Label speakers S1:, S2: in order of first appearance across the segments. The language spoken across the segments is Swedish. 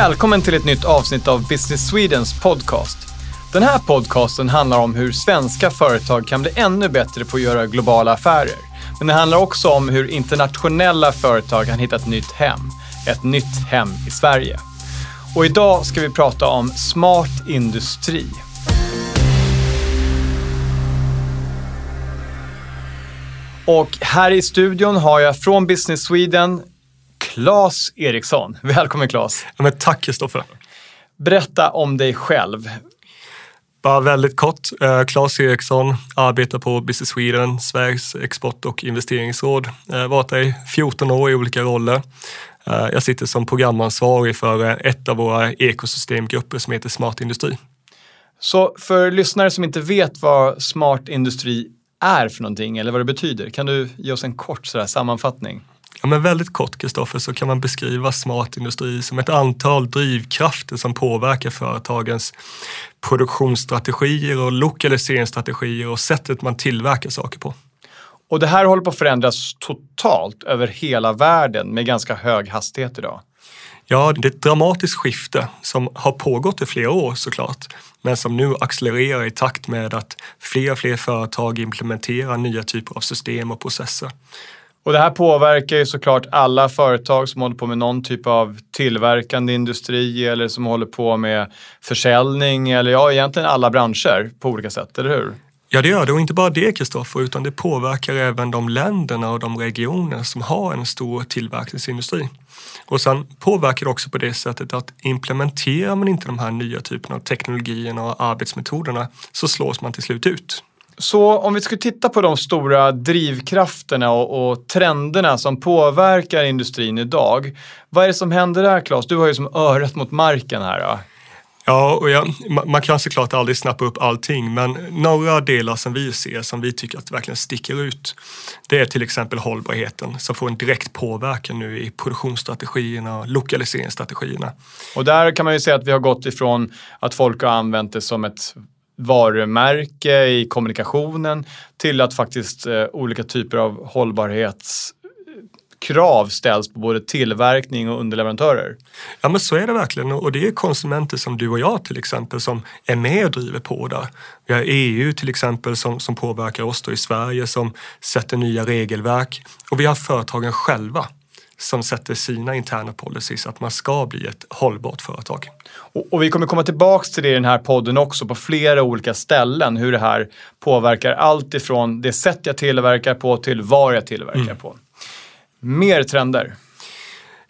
S1: Välkommen till ett nytt avsnitt av Business Swedens podcast. Den här podcasten handlar om hur svenska företag kan bli ännu bättre på att göra globala affärer. Men det handlar också om hur internationella företag kan hitta ett nytt hem. Ett nytt hem i Sverige. Och idag ska vi prata om smart industri. Och här i studion har jag från Business Sweden Claes Eriksson. Välkommen Claes.
S2: Ja, men tack Kristoffer.
S1: Berätta om dig själv.
S2: Bara väldigt kort. Eh, Claes Eriksson arbetar på Business Sweden, Sveriges export och investeringsråd. Har varit där i 14 år i olika roller. Eh, jag sitter som programansvarig för ett av våra ekosystemgrupper som heter Smart Industri.
S1: Så för lyssnare som inte vet vad smart industri är för någonting eller vad det betyder, kan du ge oss en kort sammanfattning?
S2: Ja, men väldigt kort Kristoffer så kan man beskriva smart industri som ett antal drivkrafter som påverkar företagens produktionsstrategier och lokaliseringsstrategier och sättet man tillverkar saker på.
S1: Och det här håller på att förändras totalt över hela världen med ganska hög hastighet idag.
S2: Ja, det är ett dramatiskt skifte som har pågått i flera år såklart, men som nu accelererar i takt med att fler och fler företag implementerar nya typer av system och processer.
S1: Och det här påverkar ju såklart alla företag som håller på med någon typ av tillverkande industri eller som håller på med försäljning eller ja, egentligen alla branscher på olika sätt, eller hur?
S2: Ja, det gör det och inte bara det Kristoffer, utan det påverkar även de länderna och de regioner som har en stor tillverkningsindustri. Och sen påverkar det också på det sättet att implementerar man inte de här nya typerna av teknologierna och arbetsmetoderna så slås man till slut ut.
S1: Så om vi skulle titta på de stora drivkrafterna och, och, trenderna som påverkar industrin idag. Vad är det som händer där Claes? Du har ju som örat mot marken här. Då.
S2: Ja, och ja, man kan såklart aldrig snappa upp allting, men några delar som vi ser som vi tycker att verkligen sticker ut. Det är till exempel hållbarheten som får en direkt påverkan nu i produktionsstrategierna och lokaliseringsstrategierna.
S1: Och där kan man ju säga att vi har gått ifrån att folk har använt det som ett varumärke i kommunikationen till att faktiskt eh, olika typer av hållbarhetskrav ställs på både tillverkning och underleverantörer.
S2: Ja men så är det verkligen och det är konsumenter som du och jag till exempel som är med och driver på där. Vi har EU till exempel som, som påverkar oss då i Sverige som sätter nya regelverk och vi har företagen själva som sätter sina interna policies att man ska bli ett hållbart företag.
S1: Och, och, vi kommer komma tillbaks till det i den här podden också på flera olika ställen hur det här påverkar allt ifrån det sätt jag tillverkar på till var jag tillverkar mm. på. Mer trender.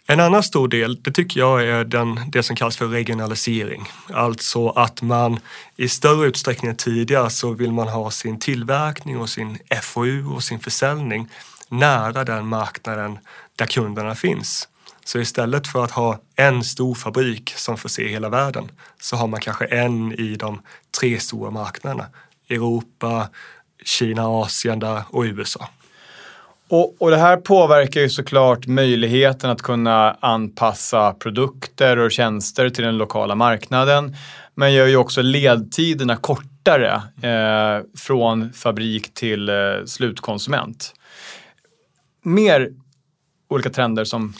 S2: En annan stor del, det tycker jag är den, det som kallas för regionalisering. Alltså att man i större utsträckning än tidigare så vill man ha sin tillverkning och sin FoU och sin försäljning nära den marknaden där kunderna finns. Så istället för att ha en stor fabrik som förser hela världen så har man kanske en i de tre stora marknaderna. Europa, Kina, Asien där och USA.
S1: Och, och, det här påverkar ju såklart möjligheten att kunna anpassa produkter och tjänster till den lokala marknaden. Men gör ju också ledtiderna kortare eh, från fabrik till eh, slutkonsument. Mer olika trender som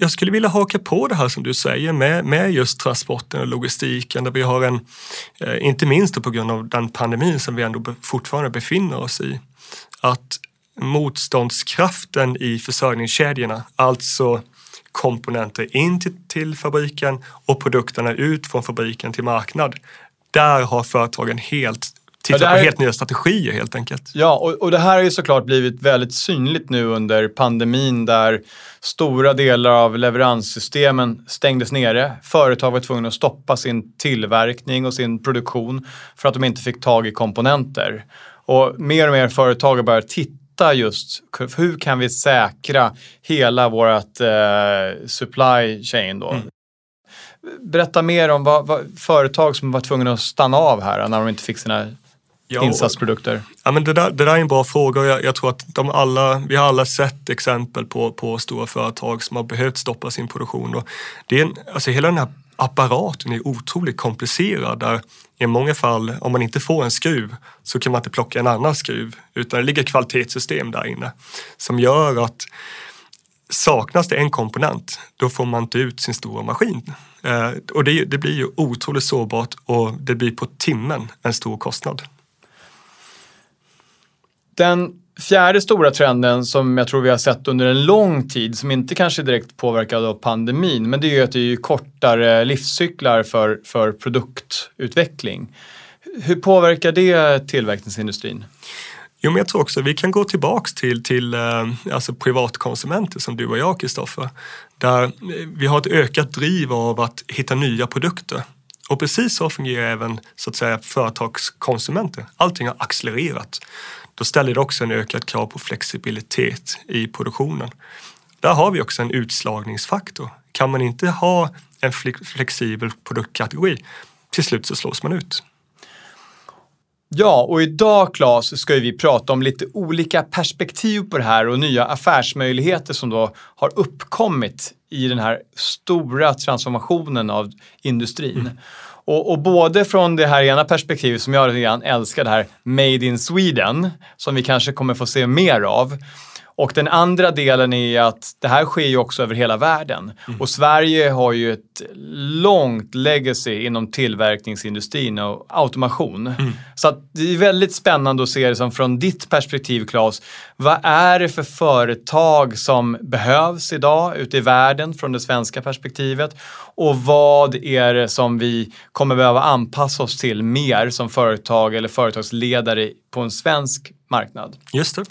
S2: jag skulle vilja haka på det här som du säger med, med just transporten och logistiken där vi har en, eh, inte minst på grund av den pandemin som vi ändå fortfarande befinner oss i, att motståndskraften i försörjningskedjorna, alltså komponenter in till, till fabriken och produkterna ut från fabriken till marknad. Där har företagen helt titta ja, på helt nya strategier helt enkelt.
S1: Ja, och, och det här har ju såklart blivit väldigt synligt nu under pandemin där stora delar av leveranssystemen stängdes nere. Företag var tvungna att stoppa sin tillverkning och sin produktion för att de inte fick tag i komponenter. Och mer och mer företag har börjat titta just hur kan vi säkra hela vårt eh, supply chain då. Mm. Berätta mer om vad, vad, företag som var tvungna att stanna av här när de inte fick sina ja, insatsprodukter?
S2: Ja, men det, där, det där är en bra fråga och jag, jag, tror att de alla, vi har alla sett exempel på, på stora företag som har behövt stoppa sin produktion. Och det är en, alltså hela den här apparaten är otroligt komplicerad där i många fall, om man inte får en skruv så kan man inte plocka en annan skruv utan det ligger kvalitetssystem där inne som gör att saknas det en komponent, då får man inte ut sin stora maskin. Eh, och det, det, blir ju otroligt sårbart och det blir på timmen en stor kostnad.
S1: Den fjärde stora trenden som jag tror vi har sett under en lång tid, som inte kanske är direkt påverkad av pandemin, men det är ju att det är kortare livscyklar för, för produktutveckling. Hur påverkar det tillverkningsindustrin?
S2: Jo, men jag tror också vi kan gå tillbaks till, till eh, alltså privatkonsumenter som du och jag, Kristoffer. Där eh, vi har ett ökat driv av att hitta nya produkter. Och precis så fungerar även så att säga företagskonsumenter. Allting har accelererat. Då ställer det också en ökad krav på flexibilitet i produktionen. Där har vi också en utslagningsfaktor. Kan man inte ha en flexibel produktkategori, till slut så slås man ut.
S1: Ja, och idag Claes ska vi prata om lite olika perspektiv på det här och nya affärsmöjligheter som då har uppkommit i den här stora transformationen av industrin. Mm. Och, och, både från det här ena perspektivet som jag redan älskar, det här Made in Sweden, som vi kanske kommer få se mer av. Och den andra delen är att det här sker ju också över hela världen. Mm. Och Sverige har ju ett långt legacy inom tillverkningsindustrin och automation. Mm. Så det är väldigt spännande att se det som från ditt perspektiv Claes. Vad är det för företag som behövs idag ute i världen från det svenska perspektivet? Och vad är det som vi kommer behöva anpassa oss till mer som företag eller företagsledare på en svensk marknad?
S2: Just det.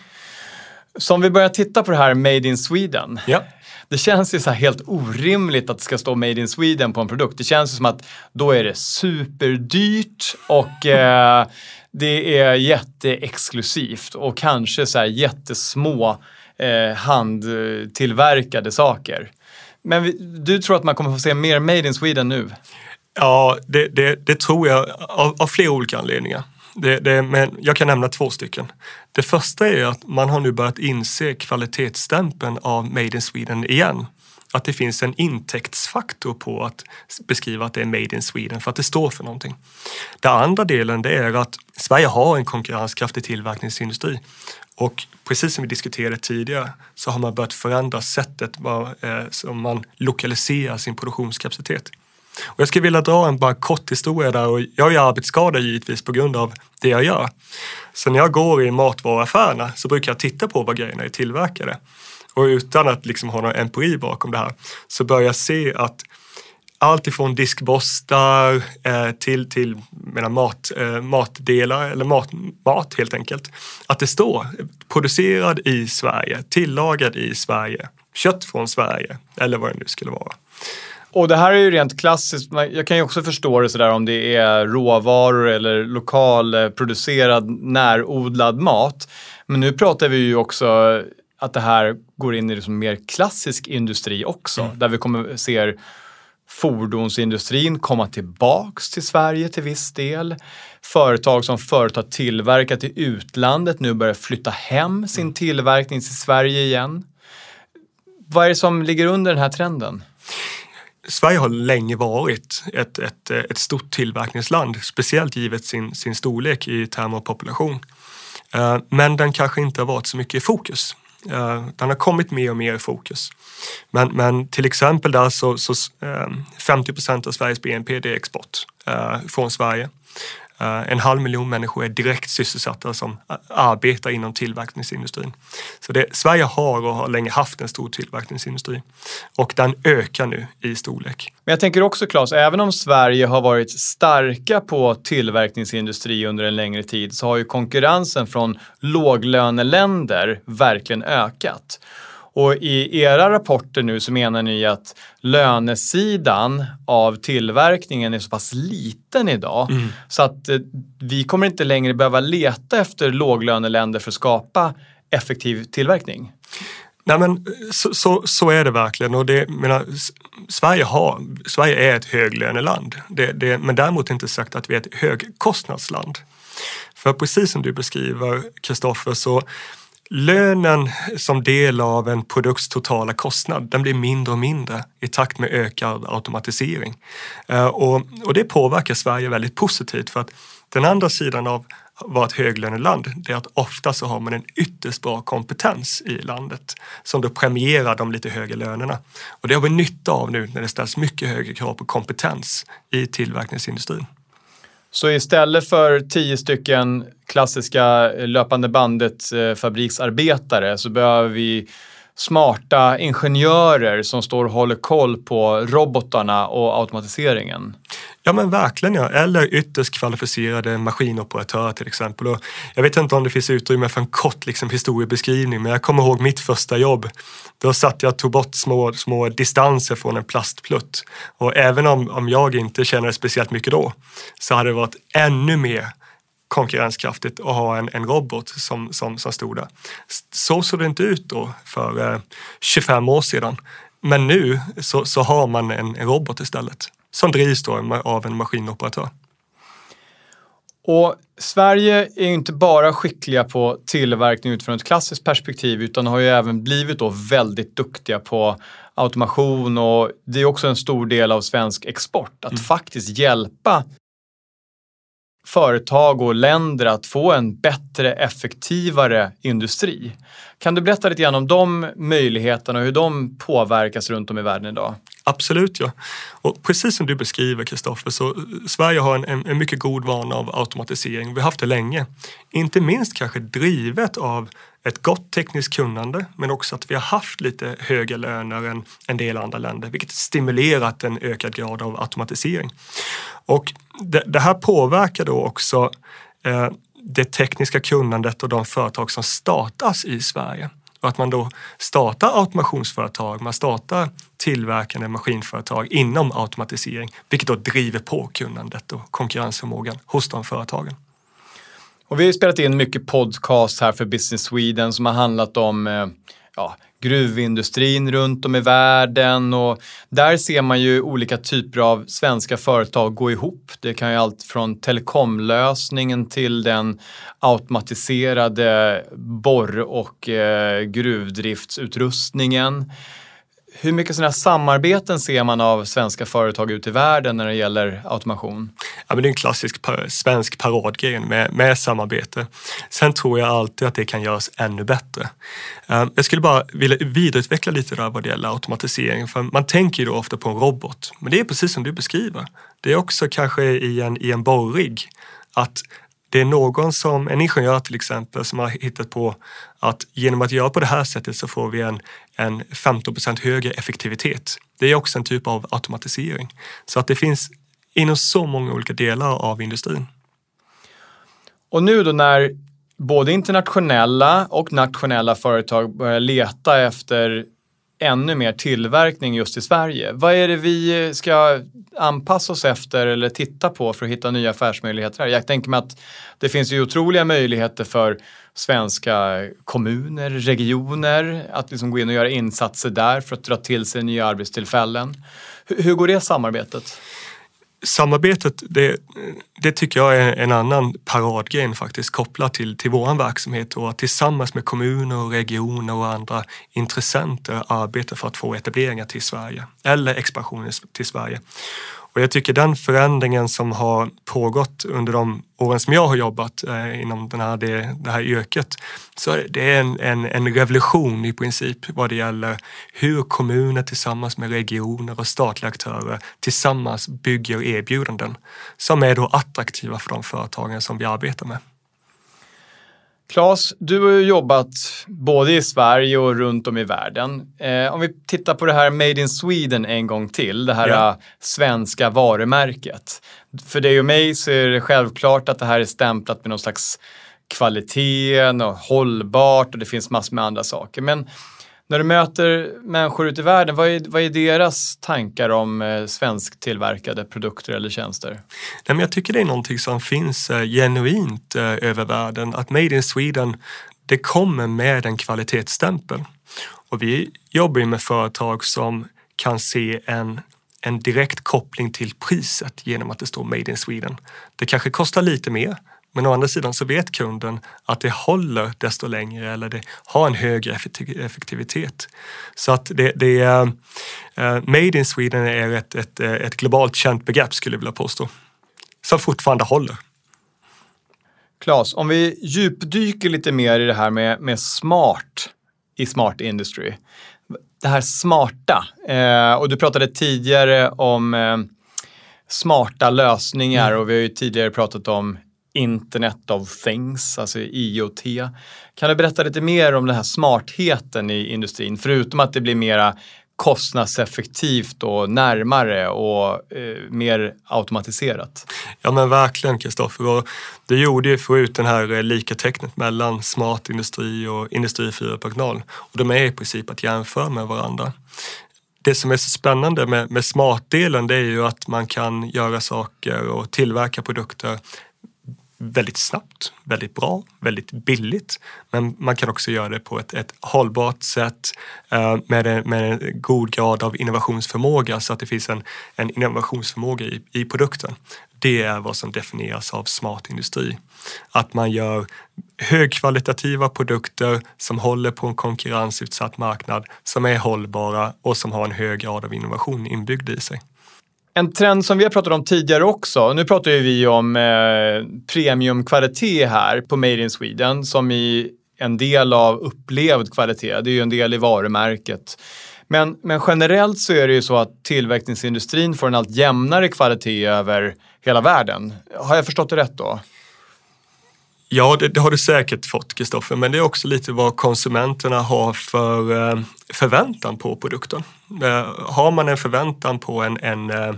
S1: Så om vi börjar titta på det här Made in Sweden.
S2: Ja.
S1: Det känns ju så helt orimligt att det ska stå Made in Sweden på en produkt. Det känns som att då är det superdyrt och eh, det är jätteexklusivt och kanske så här jättesmå eh, handtillverkade saker. Men vi, du tror att man kommer få se mer Made in Sweden nu?
S2: Ja, det, det, det tror jag av, av flera olika anledningar. Det, det, men jag kan nämna två stycken. Det första är att man har nu börjat inse kvalitetsstämpeln av Made in Sweden igen. Att det finns en intäktsfaktor på att beskriva att det är Made in Sweden för att det står för någonting. Den andra delen det är att Sverige har en konkurrenskraftig tillverkningsindustri och precis som vi diskuterade tidigare så har man börjat förändra sättet eh, som man lokaliserar sin produktionskapacitet. Och jag skulle vilja dra en bara kort historia där och jag är arbetsskadad givetvis på grund av det jag gör. Så när jag går i matvaruaffärerna så brukar jag titta på vad grejerna är tillverkade. Och utan att liksom ha någon empiri bakom det här så börjar jag se att allt ifrån diskborstar eh, till, till menar, mat, eh, matdelar eller mat, mat helt enkelt. Att det står producerad i Sverige, tillagad i Sverige, kött från Sverige eller vad det nu skulle vara.
S1: Och det här är ju rent klassiskt. Jag kan ju också förstå det sådär om det är råvaror eller lokalproducerad närodlad mat. Men nu pratar vi ju också att det här går in i liksom mer klassisk industri också. Mm. Där vi kommer se fordonsindustrin komma tillbaks till Sverige till viss del. Företag som förut har tillverkat i utlandet nu börjar flytta hem sin mm. tillverkning till Sverige igen. Vad är det som ligger under den här trenden?
S2: Sverige har länge varit ett, ett, ett stort tillverkningsland, speciellt givet sin, sin storlek i termer av population. Eh, men den kanske inte har varit så mycket i fokus. Eh, den har kommit mer och mer i fokus. Men, men till exempel där så, så eh, 50 procent av Sveriges BNP det är export från Sverige. Eh, en halv miljon människor är direkt sysselsatta som eh, arbetar inom tillverkningsindustrin. Så det, Sverige har och har länge haft en stor tillverkningsindustri och den ökar nu i storlek.
S1: Men jag tänker också Claes, även om Sverige har varit starka på tillverkningsindustri under en längre tid så har ju konkurrensen från låglöneländer verkligen ökat. Och i era rapporter nu så menar ni att lönesidan av tillverkningen är så pass liten idag mm. så att eh, vi kommer inte längre behöva leta efter låglöneländer för att skapa effektiv tillverkning.
S2: Nej men så, så, så, är det verkligen och det, menar, Sverige, har, Sverige är ett höglöneland. Det, det, men däremot inte sagt att vi är ett högkostnadsland. För precis som du beskriver Kristoffer så Lönen som del av en produkts totala kostnad, den blir mindre och mindre i takt med ökad automatisering. Eh, och, och det påverkar Sverige väldigt positivt för att den andra sidan av vara ett höglöneland, det är att ofta så har man en ytterst bra kompetens i landet som då premierar de lite högre lönerna. Och det har vi nytta av nu när det ställs mycket högre krav på kompetens i tillverkningsindustrin.
S1: Så istället för tio stycken klassiska eh, löpande-bandet-fabriksarbetare eh, så behöver vi smarta ingenjörer som står och håller koll på robotarna och automatiseringen.
S2: Ja men verkligen ja, eller ytterst kvalificerade maskinoperatörer till exempel. Och jag vet inte om det finns utrymme för en kort liksom, historiebeskrivning men jag kommer ihåg mitt första jobb. Då satt jag och tog bort små, små distanser från en plastplutt. Och även om, om jag inte kände speciellt mycket då så hade det varit ännu mer konkurrenskraftigt att ha en, en robot som, som, som stod där. Så såg det inte ut då för eh, 25 år sedan. Men nu så, så har man en, en robot istället som drivs då av en maskinoperatör.
S1: Och Sverige är inte bara skickliga på tillverkning utifrån ett klassiskt perspektiv utan har ju även blivit då väldigt duktiga på automation och det är också en stor del av svensk export att mm. faktiskt hjälpa företag och länder att få en bättre, effektivare industri. Kan du berätta lite grann om de möjligheterna och hur de påverkas runt om i världen idag?
S2: Absolut ja. Och precis som du beskriver Kristoffer så Sverige har en, en, en, mycket god vana av automatisering. Vi har haft det länge. Inte minst kanske drivet av ett gott tekniskt kunnande men också att vi har haft lite högre löner än en del andra länder vilket stimulerat en ökad grad av automatisering. Och det, det här påverkar då också eh, det tekniska kunnandet och de företag som startas i Sverige. Och att man då startar automationsföretag, man startar tillverkande maskinföretag inom automatisering, vilket då driver på kunnandet och konkurrensförmågan hos de företagen.
S1: Och vi har spelat in mycket podcast här för Business Sweden som har handlat om eh, ja, gruvindustrin runt om i världen och där ser man ju olika typer av svenska företag gå ihop. Det kan ju allt från telekomlösningen till den automatiserade borr och eh, gruvdriftsutrustningen. Hur mycket sådana här samarbeten ser man av svenska företag ute i världen när det gäller automation?
S2: Ja, men det är en klassisk svensk paradgren med, med samarbete. Sen tror jag alltid att det kan göras ännu bättre. Eh, jag skulle bara vilja vidareutveckla lite där vad det gäller automatisering. För man tänker ju då ofta på en robot, men det är precis som du beskriver. Det är också kanske i en, i en borrig att det är någon som, en ingenjör till exempel, som har hittat på att genom att göra på det här sättet så får vi en, en 15% högre effektivitet. Det är också en typ av automatisering. Så att det finns inom så många olika delar av industrin.
S1: Och nu då när både internationella och nationella företag börjar leta efter ännu mer tillverkning just i Sverige. Vad är det vi ska anpassa oss efter eller titta på för att hitta nya affärsmöjligheter här? Jag tänker mig att det finns ju otroliga möjligheter för svenska kommuner, regioner att liksom gå in och göra insatser där för att dra till sig nya arbetstillfällen. Hur går det samarbetet?
S2: Samarbetet, det, det tycker jag är en annan paradgren faktiskt kopplat till, till vår verksamhet och att tillsammans med kommuner och regioner och andra intressenter arbeta för att få etableringar till Sverige eller expansioner till Sverige. Och jag tycker den förändringen som har pågått under de åren som jag har jobbat eh, inom den här, det, det här yrket, så det är en, en, en revolution i princip vad det gäller hur kommuner tillsammans med regioner och statliga aktörer tillsammans bygger erbjudanden som är då attraktiva för de företagen som vi arbetar med.
S1: Claes, du har ju jobbat både i Sverige och runt om i världen. Eh, om vi tittar på det här Made in Sweden en gång till, det här ja. svenska varumärket. För dig och mig så är det självklart att det här är stämplat med någon slags kvalitet och hållbart och det finns massor med andra saker. Men när du möter människor ute i världen, vad är, vad är deras tankar om eh, svensktillverkade produkter eller tjänster? Nej,
S2: men jag tycker det är någonting som finns eh, genuint eh, över världen. Att Made in Sweden, det kommer med en kvalitetsstämpel. Och vi jobbar ju med företag som kan se en en direkt koppling till priset genom att det står Made in Sweden. Det kanske kostar lite mer, men å andra sidan så vet kunden att det håller desto längre eller det har en högre effektivitet. Så att det, det är, uh, Made in Sweden är ett, ett, ett globalt känt begrepp skulle jag vilja påstå. Som fortfarande håller.
S1: Claes, om vi djupdyker lite mer i det här med, med smart i Smart Industry. Det här smarta. Eh, och du pratade tidigare om eh, smarta lösningar mm. och vi har ju tidigare pratat om Internet of Things, alltså IoT. Kan du berätta lite mer om den här smartheten i industrin? Förutom att det blir mera kostnadseffektivt och närmare och eh, mer automatiserat.
S2: Ja men verkligen Kristoffer. Det gjorde ju förut den här eh, likatecknet mellan smart industri och industri 4.0 och de är i princip att jämföra med varandra. Det som är så spännande med, med smartdelen det är ju att man kan göra saker och tillverka produkter väldigt snabbt, väldigt bra, väldigt billigt. Men man kan också göra det på ett, ett hållbart sätt eh, med, en, med en god grad av innovationsförmåga så att det finns en, en innovationsförmåga i, i produkten. Det är vad som definieras av smart industri. Att man gör högkvalitativa produkter som håller på en konkurrensutsatt marknad, som är hållbara och som har en hög grad av innovation inbyggd i sig.
S1: En trend som vi har pratat om tidigare också, nu pratar ju vi om eh, premiumkvalitet här på Made in Sweden som i en del av upplevd kvalitet, det är ju en del i varumärket. Men, men generellt så är det ju så att tillverkningsindustrin får en allt jämnare kvalitet över hela världen. Har jag förstått det rätt då?
S2: Ja, det, det har du säkert fått Kristoffer, men det är också lite vad konsumenterna har för eh, förväntan på produkten. Eh, har man en förväntan på en, en, eh,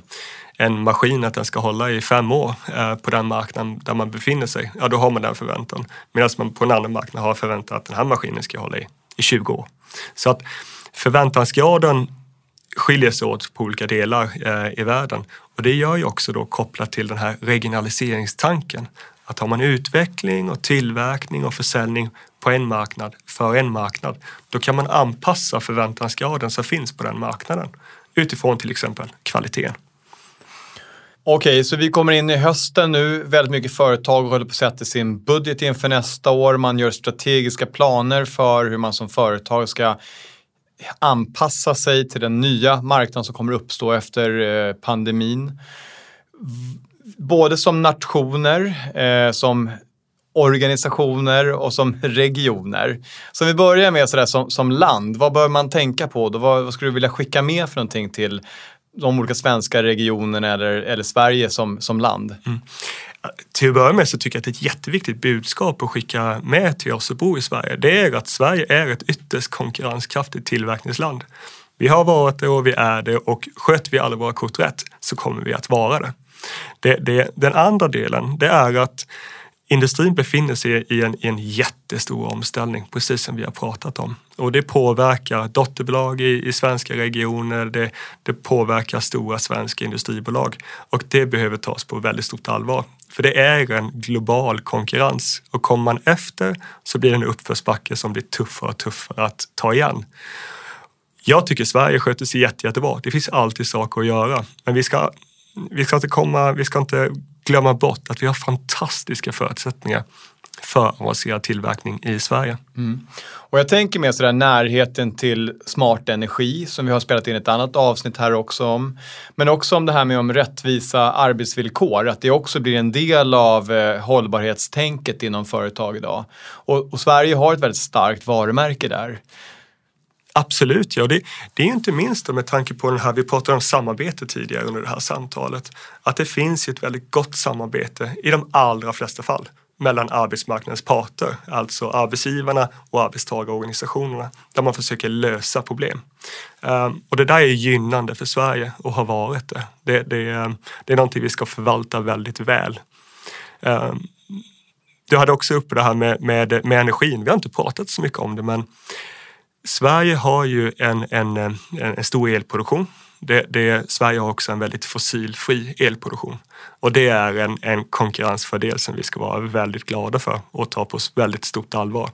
S2: en maskin att den ska hålla i fem år eh, på den marknaden där man befinner sig, ja då har man den förväntan. Medan man på en annan marknad har förväntan att den här maskinen ska hålla i, i 20 år. Så att förväntansgraden skiljer sig åt på olika delar eh, i världen och det gör ju också då kopplat till den här regionaliseringstanken att har man utveckling och tillverkning och försäljning på en marknad för en marknad, då kan man anpassa förväntansgraden som finns på den marknaden utifrån till exempel kvaliteten.
S1: Okej, okay, så vi kommer in i hösten nu. Väldigt mycket företag håller på att sätta sin budget inför nästa år. Man gör strategiska planer för hur man som företag ska anpassa sig till den nya marknaden som kommer uppstå efter eh, pandemin både som nationer, eh, som organisationer och som regioner. Så vi börjar med sådär som, som land, vad bör man tänka på? Då, vad, vad skulle du vilja skicka med för någonting till de olika svenska regionerna eller, eller Sverige som, som land? Mm.
S2: Till att börja med så tycker jag att det är ett jätteviktigt budskap att skicka med till oss som bor i Sverige. Det är att Sverige är ett ytterst konkurrenskraftigt tillverkningsland. Vi har varit det och vi är det och sköter vi alla våra kort rätt så kommer vi att vara det. Det, det, den andra delen, det är att industrin befinner sig i en, i en jättestor omställning, precis som vi har pratat om. Och det påverkar dotterbolag i, i svenska regioner, det, det påverkar stora svenska industribolag och det behöver tas på väldigt stort allvar. För det är en global konkurrens och kommer man efter så blir det en uppförsbacke som blir tuffare och tuffare att ta igen. Jag tycker Sverige sköter sig jätte, jättebra. Det finns alltid saker att göra, men vi ska vi ska inte komma, vi ska inte glömma bort att vi har fantastiska förutsättningar för avancerad tillverkning i Sverige. Mm.
S1: Och jag tänker mer sådär närheten till smart energi som vi har spelat in ett annat avsnitt här också om. Men också om det här med om rättvisa arbetsvillkor, att det också blir en del av eh, hållbarhetstänket inom företag idag. Och, och Sverige har ett väldigt starkt varumärke där.
S2: Absolut, ja. Det, det är inte minst med tanke på den här, vi pratade om samarbete tidigare under det här samtalet, att det finns ett väldigt gott samarbete i de allra flesta fall mellan arbetsmarknadens parter, alltså arbetsgivarna och arbetstagarorganisationerna, där man försöker lösa problem. Ehm, och det där är gynnande för Sverige och har varit det. Det, det, ehm, det är någonting vi ska förvalta väldigt väl. Ehm, du hade också uppe det här med, med, med energin. Vi har inte pratat så mycket om det, men Sverige har ju en, eh, en, en stor elproduktion. Det, det, Sverige har också en väldigt fossilfri elproduktion och det är en, en konkurrensfördel som vi ska vara väldigt glada för och ta på väldigt stort allvar.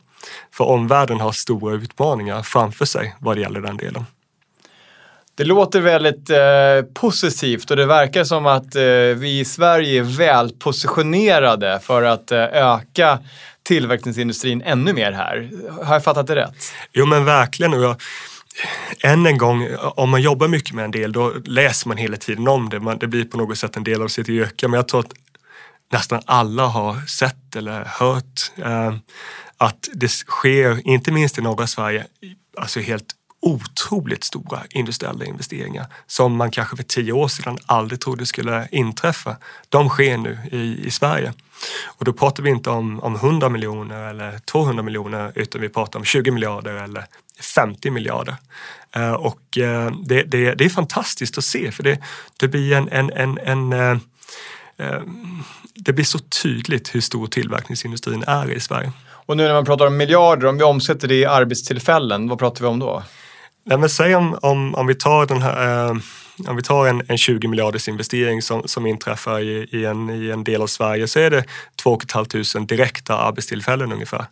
S2: För omvärlden har stora utmaningar framför sig vad det gäller den delen.
S1: Det låter väldigt eh, positivt och det verkar som att eh, vi i Sverige är väl positionerade för att eh, öka tillverkningsindustrin ännu mer här. Har jag fattat det rätt?
S2: Jo men verkligen. Och jag, än en gång, om man jobbar mycket med en del då läser man hela tiden om det. Man, det blir på något sätt en del av sitt yrke. Men jag tror att nästan alla har sett eller hört eh, att det sker, inte minst i norra Sverige, alltså helt otroligt stora industriella investeringar som man kanske för tio år sedan aldrig trodde skulle inträffa. De sker nu i, i Sverige. Och då pratar vi inte om, om 100 miljoner eller 200 miljoner utan vi pratar om 20 miljarder eller 50 miljarder. Uh, och uh, det, det, det, är fantastiskt att se för det, det blir en, en, en, en uh, det blir så tydligt hur stor tillverkningsindustrin är i Sverige.
S1: Och nu när man pratar om miljarder, om vi omsätter det i arbetstillfällen, vad pratar vi om då?
S2: Nej, men säg om, om, om vi tar den här eh, om vi tar en, en 20 miljarders investering som, som inträffar i, i, en, i en del av Sverige så är det 2 500 direkta arbetstillfällen ungefär.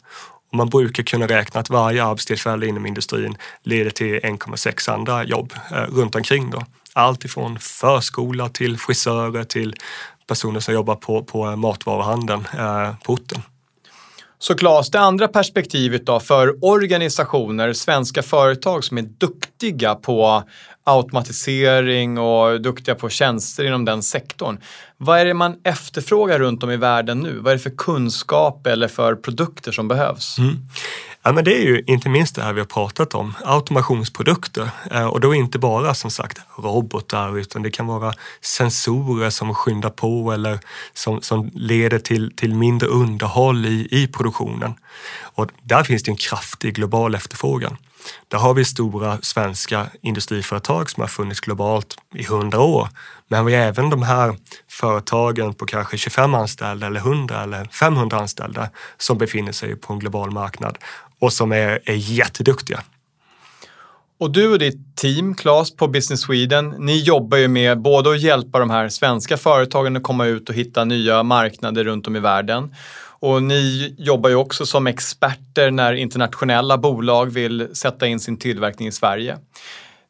S2: Och man brukar kunna räkna att varje arbetstillfälle inom industrin leder till 1,6 andra jobb eh, runt omkring. Då. Allt ifrån förskola till frisörer till personer som jobbar på, på eh, matvaruhandeln eh, på orten.
S1: Så Claes, det andra perspektivet då för organisationer, svenska företag som är duktiga på automatisering och duktiga på tjänster inom den sektorn. Vad är det man efterfrågar runt om i världen nu? Vad är det för kunskap eller för produkter som behövs? Mm.
S2: Ja, men det är ju inte minst det här vi har pratat om, automationsprodukter. Eh, och då inte bara som sagt robotar utan det kan vara sensorer som skyndar på eller som, som leder till, till mindre underhåll i, i produktionen. Och där finns det en kraftig global efterfrågan. Där har vi stora svenska industriföretag som har funnits globalt i hundra år. Men vi har även de här företagen på kanske 25 anställda eller 100 eller 500 anställda som befinner sig på en global marknad och som är, är jätteduktiga.
S1: Och du och ditt team, Claes, på Business Sweden, ni jobbar ju med både att hjälpa de här svenska företagen att komma ut och hitta nya marknader runt om i världen. Och ni jobbar ju också som experter när internationella bolag vill sätta in sin tillverkning i Sverige.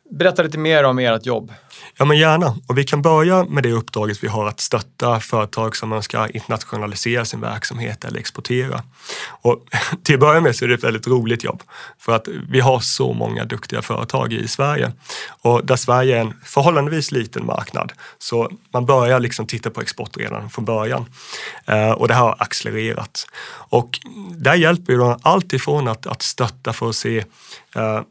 S1: Berätta lite mer om ert jobb.
S2: Ja, men gärna. Och vi kan börja med det uppdraget vi har att stötta företag som önskar internationalisera sin verksamhet eller exportera. Och till att börja med så är det ett väldigt roligt jobb för att vi har så många duktiga företag i Sverige och där Sverige är en förhållandevis liten marknad så man börjar liksom titta på export redan från början eh, och det här har accelererat. Och där hjälper ju allt ifrån att, att stötta för att se eh,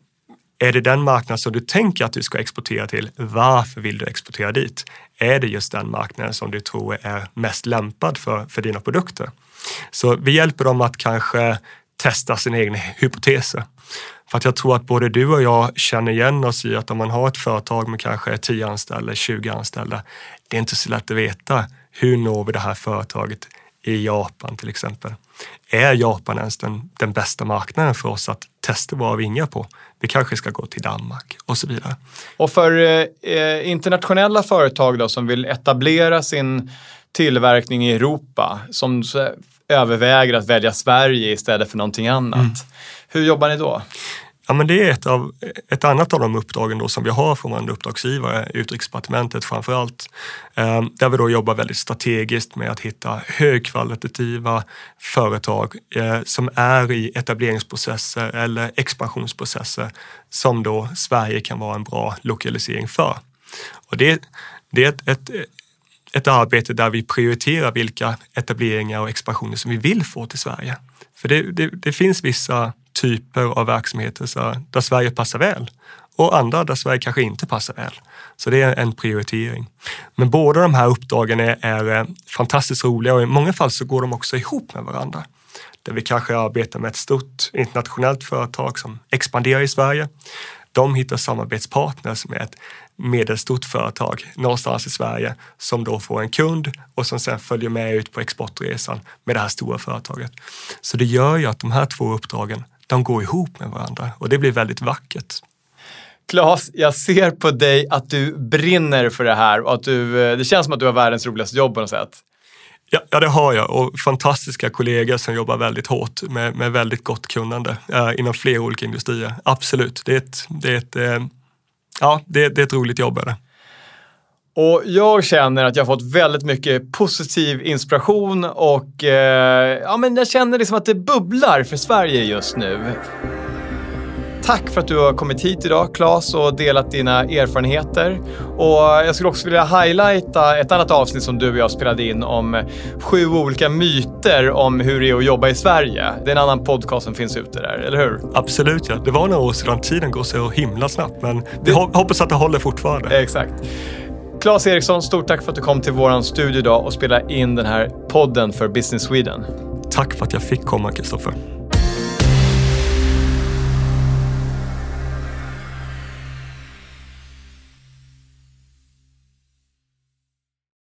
S2: är det den marknad som du tänker att du ska exportera till? Varför vill du exportera dit? Är det just den marknaden som du tror är mest lämpad för, för dina produkter? Så vi hjälper dem att kanske testa sina egna hypoteser. För att jag tror att både du och jag känner igen oss i att om man har ett företag med kanske 10 anställda, 20 anställda, det är inte så lätt att veta hur når vi det här företaget i Japan till exempel. Är Japan ens den, den bästa marknaden för oss att testa våra vingar på? Vi kanske ska gå till Danmark och så vidare.
S1: Och för eh, internationella företag då, som vill etablera sin tillverkning i Europa, som överväger att välja Sverige istället för någonting annat. Mm. Hur jobbar ni då?
S2: Ja, men det är ett, av, ett annat av de uppdragen då som vi har från vår uppdragsgivare, Utrikesdepartementet framför allt. Eh, där vi då jobbar väldigt strategiskt med att hitta högkvalitativa företag eh, som är i etableringsprocesser eller expansionsprocesser som då Sverige kan vara en bra lokalisering för. Och det, det är ett, ett ett arbete där vi prioriterar vilka etableringar och expansioner som vi vill få till Sverige. För det, det, det finns vissa typer av verksamheter så, där Sverige passar väl och andra där Sverige kanske inte passar väl. Så det är en prioritering. Men båda de här uppdragen är, är eh, fantastiskt roliga och i många fall så går de också ihop med varandra. Där vi kanske arbetar med ett stort internationellt företag som expanderar i Sverige. De hittar samarbetspartners med ett medelstort företag någonstans i Sverige som då får en kund och som sen följer med ut på exportresan med det här stora företaget. Så det gör ju att de här två uppdragen de går ihop med varandra och det blir väldigt vackert.
S1: Claes, jag ser på dig att du brinner för det här och att du, eh, det känns som att du har världens roligaste jobb på något sätt.
S2: Ja, ja, det har jag och fantastiska kollegor som jobbar väldigt hårt med, med väldigt gott kunnande eh, inom flera olika industrier. Absolut, det är ett, det är ett, eh, ja, det, det är ett roligt jobb. Är det.
S1: Och jag känner att jag har fått väldigt mycket positiv inspiration och eh, ja, men jag känner liksom att det bubblar för Sverige just nu. tack för att du har kommit hit idag, Claes, och delat dina erfarenheter. Och jag skulle också vilja highlighta ett annat avsnitt som du och jag spelade in om sju olika myter om hur det är att jobba i Sverige. Det är en annan podcast som finns ute där, eller hur?
S2: Absolut, ja. Det var några år sedan. Tiden går så himla snabbt, men vi hoppas att det håller fortfarande.
S1: Exakt. Claes Eriksson, stort tack för att du kom till vår studio idag och spelade in den här podden för Business Sweden.
S2: Tack för att jag fick komma, Kristoffer.